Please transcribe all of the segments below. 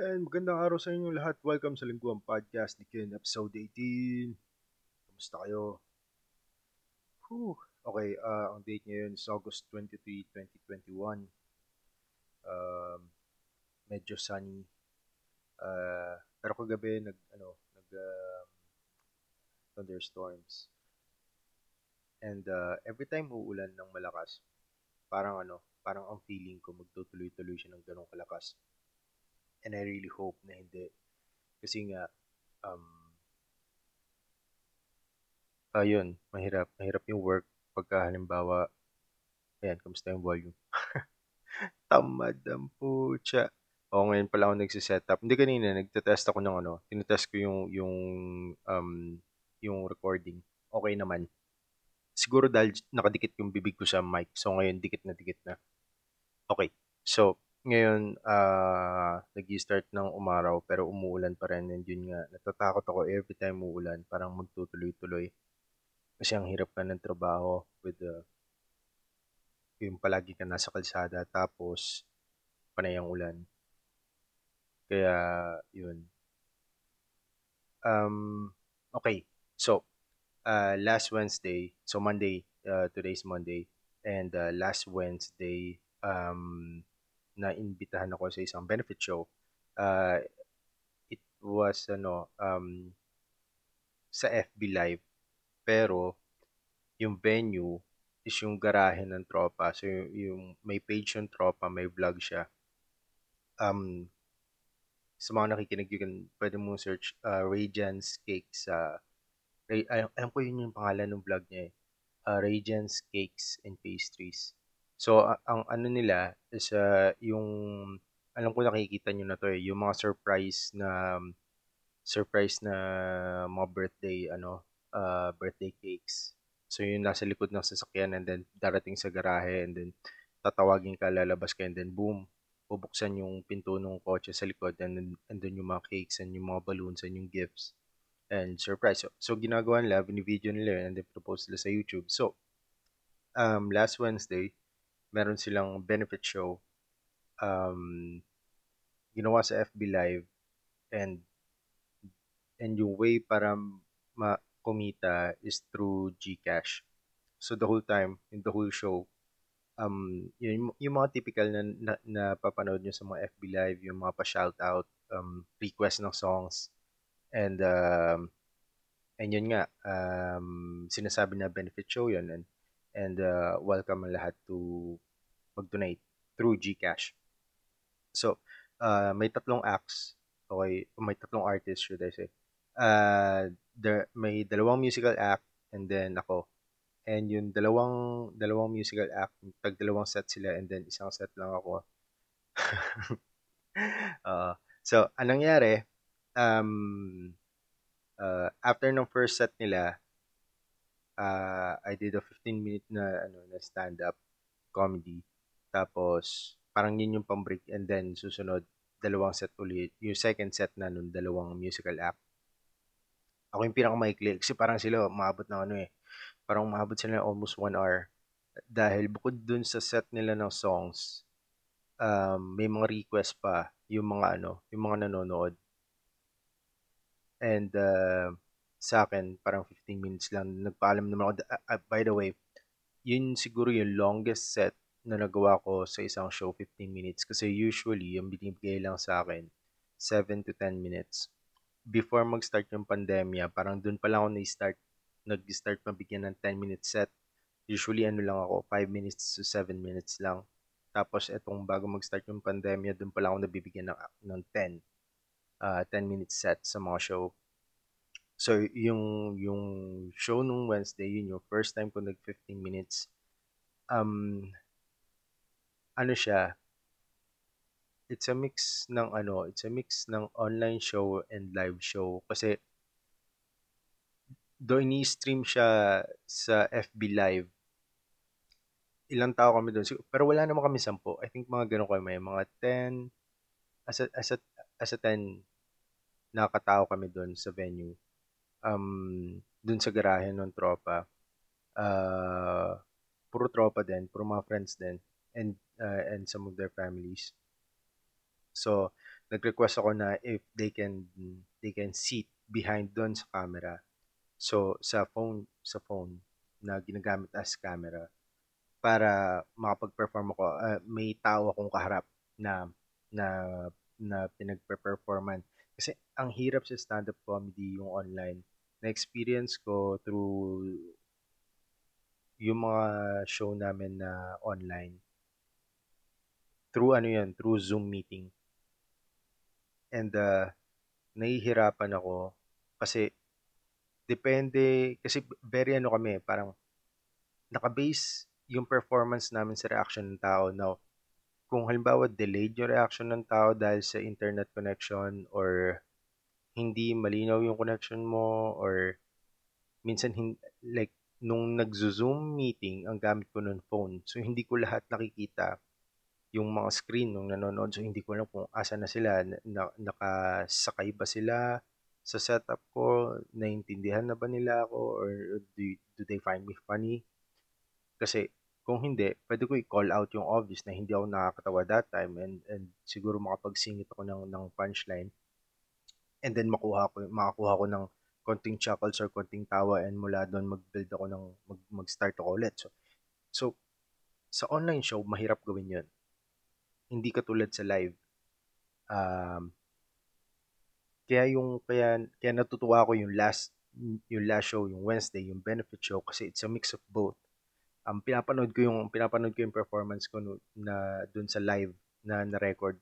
And magandang araw sa inyo lahat. Welcome sa Lingguang Podcast ni Ken, episode 18. Kamusta kayo? Whew. Okay, uh, ang date ngayon is August 23, 2021. Um, medyo sunny. Uh, pero kagabi nag ano, nag um, thunderstorms. And uh, every time uulan ng malakas, parang ano, parang ang feeling ko magtutuloy-tuloy siya ng ganong kalakas and I really hope na hindi. Kasi nga, um, ayun, mahirap. Mahirap yung work pagka halimbawa, ayan, kamusta yung volume? Tamad ang pucha. O, ngayon pala ako nagsiset up. Hindi kanina, nagtetest ako ng ano, tinetest ko yung, yung, um, yung recording. Okay naman. Siguro dahil nakadikit yung bibig ko sa mic. So, ngayon, dikit na dikit na. Okay. So, ngayon, ah, nag-i-start ng umaraw pero umuulan pa rin and yun nga, natatakot ako every time umuulan, parang magtutuloy-tuloy. Kasi ang hirap ka ng trabaho with the yung palagi ka nasa kalsada tapos panay ang ulan. Kaya, yun. Um, okay. So, uh, last Wednesday, so Monday, uh, today's Monday, and uh, last Wednesday, um, na imbitahan ako sa isang benefit show. Uh, it was ano um, sa FB Live pero yung venue is yung garahe ng tropa. So yung, yung may page yung tropa, may vlog siya. Um, sa mga nakikinig, you can, pwede mo search uh, Radiance Cakes sa, uh, alam, alam ko yun yung pangalan ng vlog niya eh. Uh, Radiance Cakes and Pastries. So, ang ano nila is uh, yung, alam ko nakikita nyo na to eh, yung mga surprise na, surprise na mga birthday, ano, uh, birthday cakes. So, yung nasa likod ng sasakyan and then darating sa garahe and then tatawagin ka, lalabas ka and then boom, bubuksan yung pinto ng kotse sa likod and then, and then yung mga cakes and yung mga balloons and yung gifts and surprise. So, so ginagawa nila, video nila and then propose nila sa YouTube. So, um, last Wednesday, meron silang benefit show um, ginawa sa FB Live and and yung way para ma-kumita is through GCash. So the whole time, in the whole show, um, yun, yung mga typical na, na, na papanood nyo sa mga FB Live, yung mga pa-shoutout, um, request ng songs, and um, and yun nga, um, sinasabi na benefit show yun, and and uh, welcome lahat to mag-donate through GCash. So, uh, may tatlong acts, okay, may tatlong artists should I say. Uh, there, may dalawang musical act and then ako. And yung dalawang dalawang musical act, tag dalawang set sila and then isang set lang ako. uh, so, anong nangyari, um, uh, after ng first set nila, uh, I did a 15 minute na ano na stand up comedy. Tapos parang yun yung pang-break and then susunod dalawang set ulit. Yung second set na nun dalawang musical act. Ako yung pinakamaikli kasi parang sila maabot na ano eh. Parang maabot sila ng almost one hour. Dahil bukod dun sa set nila ng songs, um, may mga request pa yung mga ano, yung mga nanonood. And uh, sa akin, parang 15 minutes lang. Nagpaalam naman ako. Uh, uh, by the way, yun siguro yung longest set na nagawa ko sa isang show, 15 minutes. Kasi usually, yung binibigay lang sa akin, 7 to 10 minutes. Before mag-start yung pandemya, parang dun pa lang ako na-start, nag-start mabigyan ng 10 minute set. Usually, ano lang ako, 5 minutes to 7 minutes lang. Tapos, etong bago mag-start yung pandemya, dun pa lang ako nabibigyan ng, ng 10. Uh, 10 minute set sa mga show. So, yung, yung show nung Wednesday, yun yung first time ko nag 15 minutes. Um, ano siya, it's a mix ng ano, it's a mix ng online show and live show. Kasi, do ini-stream siya sa FB Live, ilang tao kami doon. Pero wala naman kami sampo. I think mga ganun kami. Mga 10, as a, as a, as a 10, nakatao kami doon sa venue um, dun sa garahe ng tropa, uh, puro tropa din, puro mga friends din, and, uh, and some of their families. So, nag-request ako na if they can they can sit behind doon sa camera. So, sa phone sa phone na ginagamit as camera para makapag-perform ako, ah, may tao akong kaharap na na na pinagpe-performan. Kasi ang hirap sa stand-up comedy yung online. Na-experience ko through yung mga show namin na online. Through ano yun, through Zoom meeting. And uh, nahihirapan ako kasi depende, kasi very ano kami, parang nakabase yung performance namin sa reaction ng tao. Now, kung halimbawa delayed yung reaction ng tao dahil sa internet connection or hindi malinaw yung connection mo or minsan hin- like nung nagzo-zoom meeting ang gamit ko ng phone. So hindi ko lahat nakikita yung mga screen nung nanonood. So hindi ko alam kung asa na sila na- nakasakay ba sila sa setup ko naintindihan na ba nila ako or do, do they find me funny? Kasi kung hindi, pwede ko i-call out yung obvious na hindi ako nakakatawa that time and, and siguro makapagsingit ako ng, ng punchline and then makuha ko, makakuha ko ng konting chuckles or konting tawa and mula doon mag-build ako ng mag, mag-start ako ulit. So, so sa online show, mahirap gawin yun. Hindi katulad sa live. Um, kaya yung kaya kaya natutuwa ako yung last yung last show, yung Wednesday, yung benefit show kasi it's a mix of both um, pinapanood ko yung pinapanood ko yung performance ko no, na dun sa live na na-record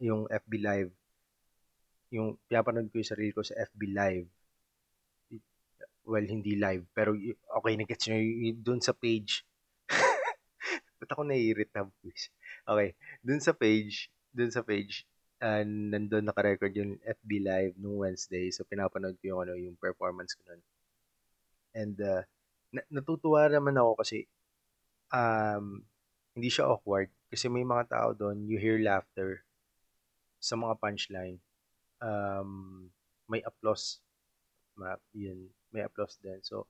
yung FB live yung pinapanood ko yung sarili ko sa FB live. Well hindi live pero okay nagets nyo dun sa page. Ba't ako naiirita please okay dun sa page dun sa page uh, nandun naka-record yung FB live nung Wednesday. So pinapanood ko yung ano yung performance ko nun. And uh, na, natutuwa naman ako kasi um, hindi siya awkward. Kasi may mga tao doon, you hear laughter sa mga punchline. Um, may applause. Ma, yun, may applause din. So,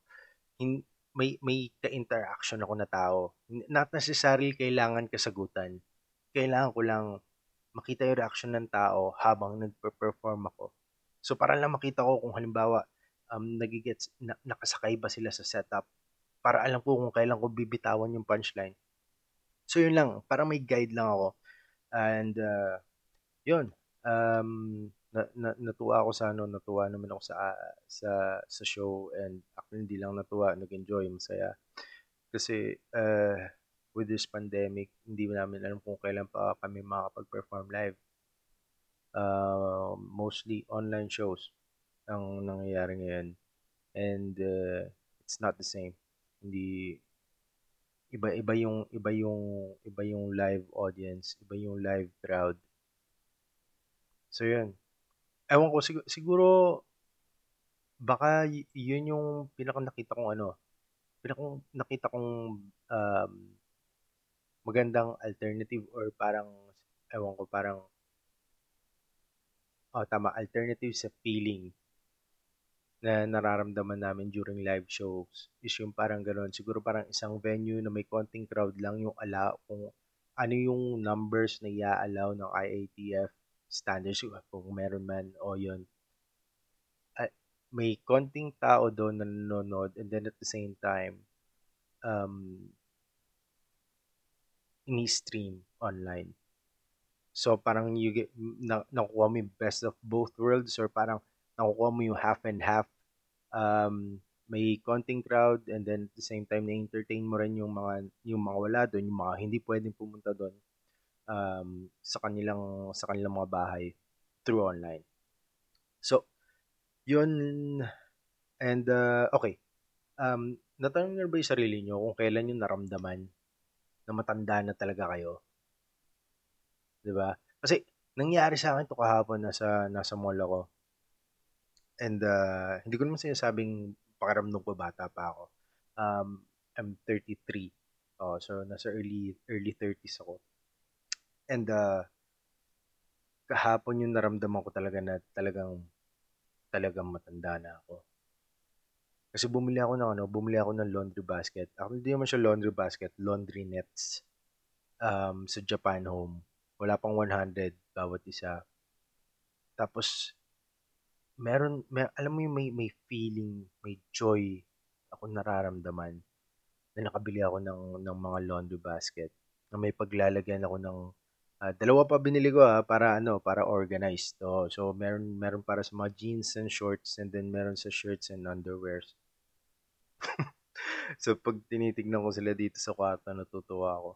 hin, may may ka-interaction ako na tao. Not necessarily kailangan kasagutan. Kailangan ko lang makita yung reaction ng tao habang nagpe-perform ako. So, para lang makita ko kung halimbawa, um, nagigets, na, nakasakay ba sila sa setup para alam ko kung kailan ko bibitawan yung punchline. So yun lang, para may guide lang ako. And uh, yun, um, na, na, natuwa ako sa ano, natuwa naman ako sa sa sa show and actually hindi lang natuwa, nag-enjoy, masaya. Kasi uh, with this pandemic, hindi namin alam kung kailan pa kami makakapag-perform live. Uh, mostly online shows ang nangyayari ngayon. And uh, it's not the same. Hindi iba-iba yung iba yung iba yung live audience, iba yung live crowd. So yun. Ewan ko siguro, siguro baka yun yung pinaka nakita kong ano, pinaka nakita kong um, magandang alternative or parang ewan ko parang oh tama alternative sa feeling na nararamdaman namin during live shows is yung parang gano'n. Siguro parang isang venue na may konting crowd lang yung allow, kung ano yung numbers na i-allow ng IATF standards kung meron man o yun. Uh, may konting tao doon na nanonood and then at the same time um, ini-stream online. So parang you get, na, nakuha mo yung best of both worlds or parang nakukuha mo yung half and half. Um, may konting crowd and then at the same time na-entertain mo rin yung mga yung mga wala doon, yung mga hindi pwedeng pumunta doon um, sa kanilang sa kanilang mga bahay through online. So, yun and uh, okay. Um, natanong niyo ba yung sarili niyo kung kailan yung naramdaman na matanda na talaga kayo? 'Di ba? Kasi nangyari sa akin to kahapon nasa nasa mall ako And uh, hindi ko naman sinasabing pakiramdam ko bata pa ako. Um, I'm 33. Oh, so nasa early early 30s ako. And uh, kahapon yung naramdaman ko talaga na talagang talagang matanda na ako. Kasi bumili ako ng ano, bumili ako ng laundry basket. Ako hindi naman siya laundry basket, laundry nets um, sa Japan Home. wala pang 100 bawat isa. Tapos, meron, may, alam mo yung may, may feeling, may joy ako nararamdaman na nakabili ako ng, ng mga laundry basket na may paglalagyan ako ng ah, dalawa pa binili ko ah, para ano para organized oh, so meron meron para sa mga jeans and shorts and then meron sa shirts and underwears. So pag tinitignan ko sila dito sa kwarto natutuwa ako.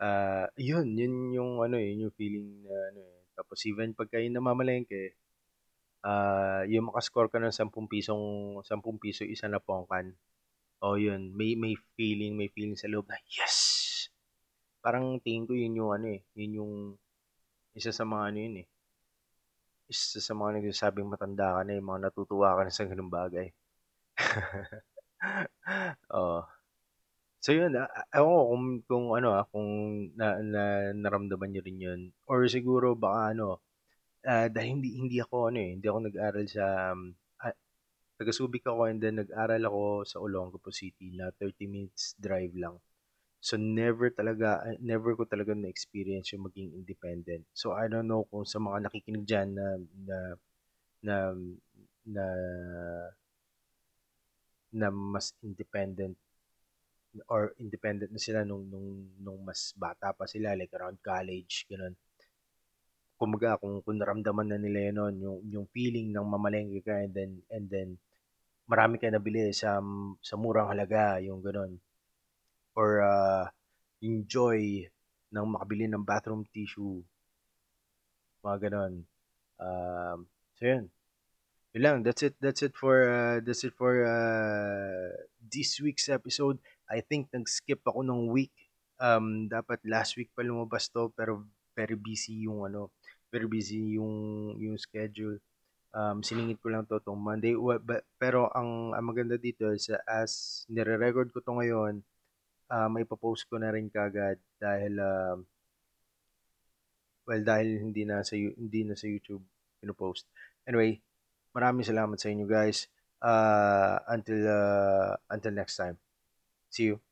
Ah yun yun yung ano eh yun yung feeling na ano eh. Tapos even pag kayo namamalengke ah yung makascore ka ng 10 pisong 10 piso isa na pongkan. Oh yun may may feeling may feeling sa loob na yes parang tingin ko yun yung ano eh yun yung isa sa mga ano yun eh isa sa mga nagsasabing matanda ka na yung mga natutuwa ka na sa ganung bagay oh So yun, ah, ah, ewan ko kung, kung ano ah, kung na, na, naramdaman niyo rin yun. Or siguro baka ano, ah, dahil hindi, hindi ako ano eh, hindi ako nag-aral sa, um, taga-Subic ako and then nag-aral ako sa Olongapo City na 30 minutes drive lang. So never talaga, ah, never ko talaga na-experience yung maging independent. So I don't know kung sa mga nakikinig dyan na, na, na, na, na mas independent or independent na sila nung nung nung mas bata pa sila like around college ganun kumbaga kung kung naramdaman na nila yun nun, yung yung feeling ng mamalengke ka and then and then marami ka nabili sa sa murang halaga yung ganun yung joy ng makabili ng bathroom tissue mga ganun um, so yun yun lang that's it that's it for uh, that's it for uh, this week's episode I think nag-skip ako ng week. Um, dapat last week pa lumabas to pero very busy yung ano, very busy yung yung schedule. Um, siningit ko lang to tong Monday. Pero ang, ang maganda dito is uh, as nire-record ko to ngayon, uh, may post ko na rin kagad dahil uh, well dahil hindi na sa hindi na sa YouTube pino-post. Anyway, maraming salamat sa inyo guys. Uh, until uh, until next time. See you.